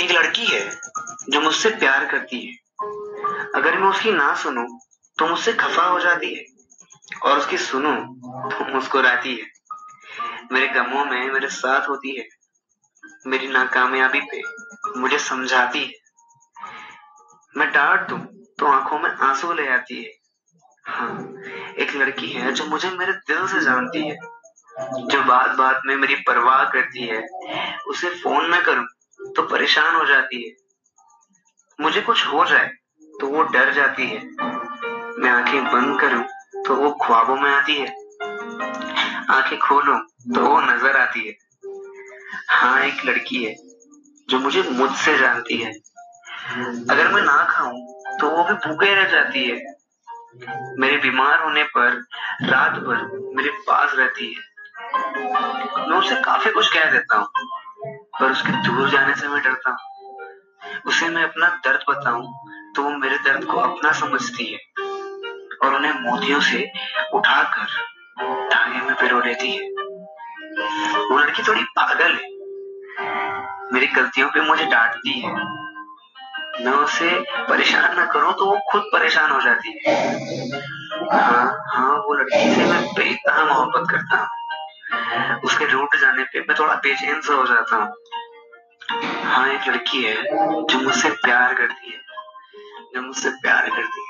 एक लड़की है जो मुझसे प्यार करती है। अगर मैं उसकी ना सुनूं तो मुझसे खफा हो जाती है, और उसकी सुनूं तो मुस्कुराती है। मेरे गमों में मेरे साथ होती है, मेरी नाकामयाबी पे मुझे समझाती है। मैं डांट दूँ तो आँखों में आँसू ले आती है। हाँ एक लड़की है जो मुझे मेरे दिल से जानती है, जो बात बात में मेरी परवाह करती है, उसे फ़ोन न करूँ तो परेशान हो जाती है। मुझे कुछ हो जाए तो वो डर जाती है। मैं आँखें बंद करूँ तो वो ख्वाबों में आती है। आँखें खोलूं तो वो नज़र आती है। हाँ एक लड़की है, जो मुझे मुझसे जानती है। अगर मैं ना खाऊं तो वो भी भूखे रह जाती है। मेरे बीमार होने पर रात भर मेरे पास रहती है। मैं उसे काफ़ी कुछ कह देता हूँ। पर उसके दूर जाने से मैं डरता हूँ। उसे मैं अपना दर्द बताऊँ तो वो मेरे दर्द को अपना समझती है और उन्हें मोतियों से उठाकर धागे में पिरो लेती है। वो लड़की थोड़ी पागल है। मेरी गलतियों पे मुझे डांटती है। मैं उसे परेशान ना करूँ तो वो खुद परेशान हो जाती है। हाँ हाँ वो लड़की से मैं बेतहा मोहब्बत करता हूँ। उसके रूट जाने पे मैं थोड़ा बेचैन सा हो जाता हूँ। हाँ एक लड़की है जो मुझसे प्यार करती है। जो मुझसे प्यार करती है।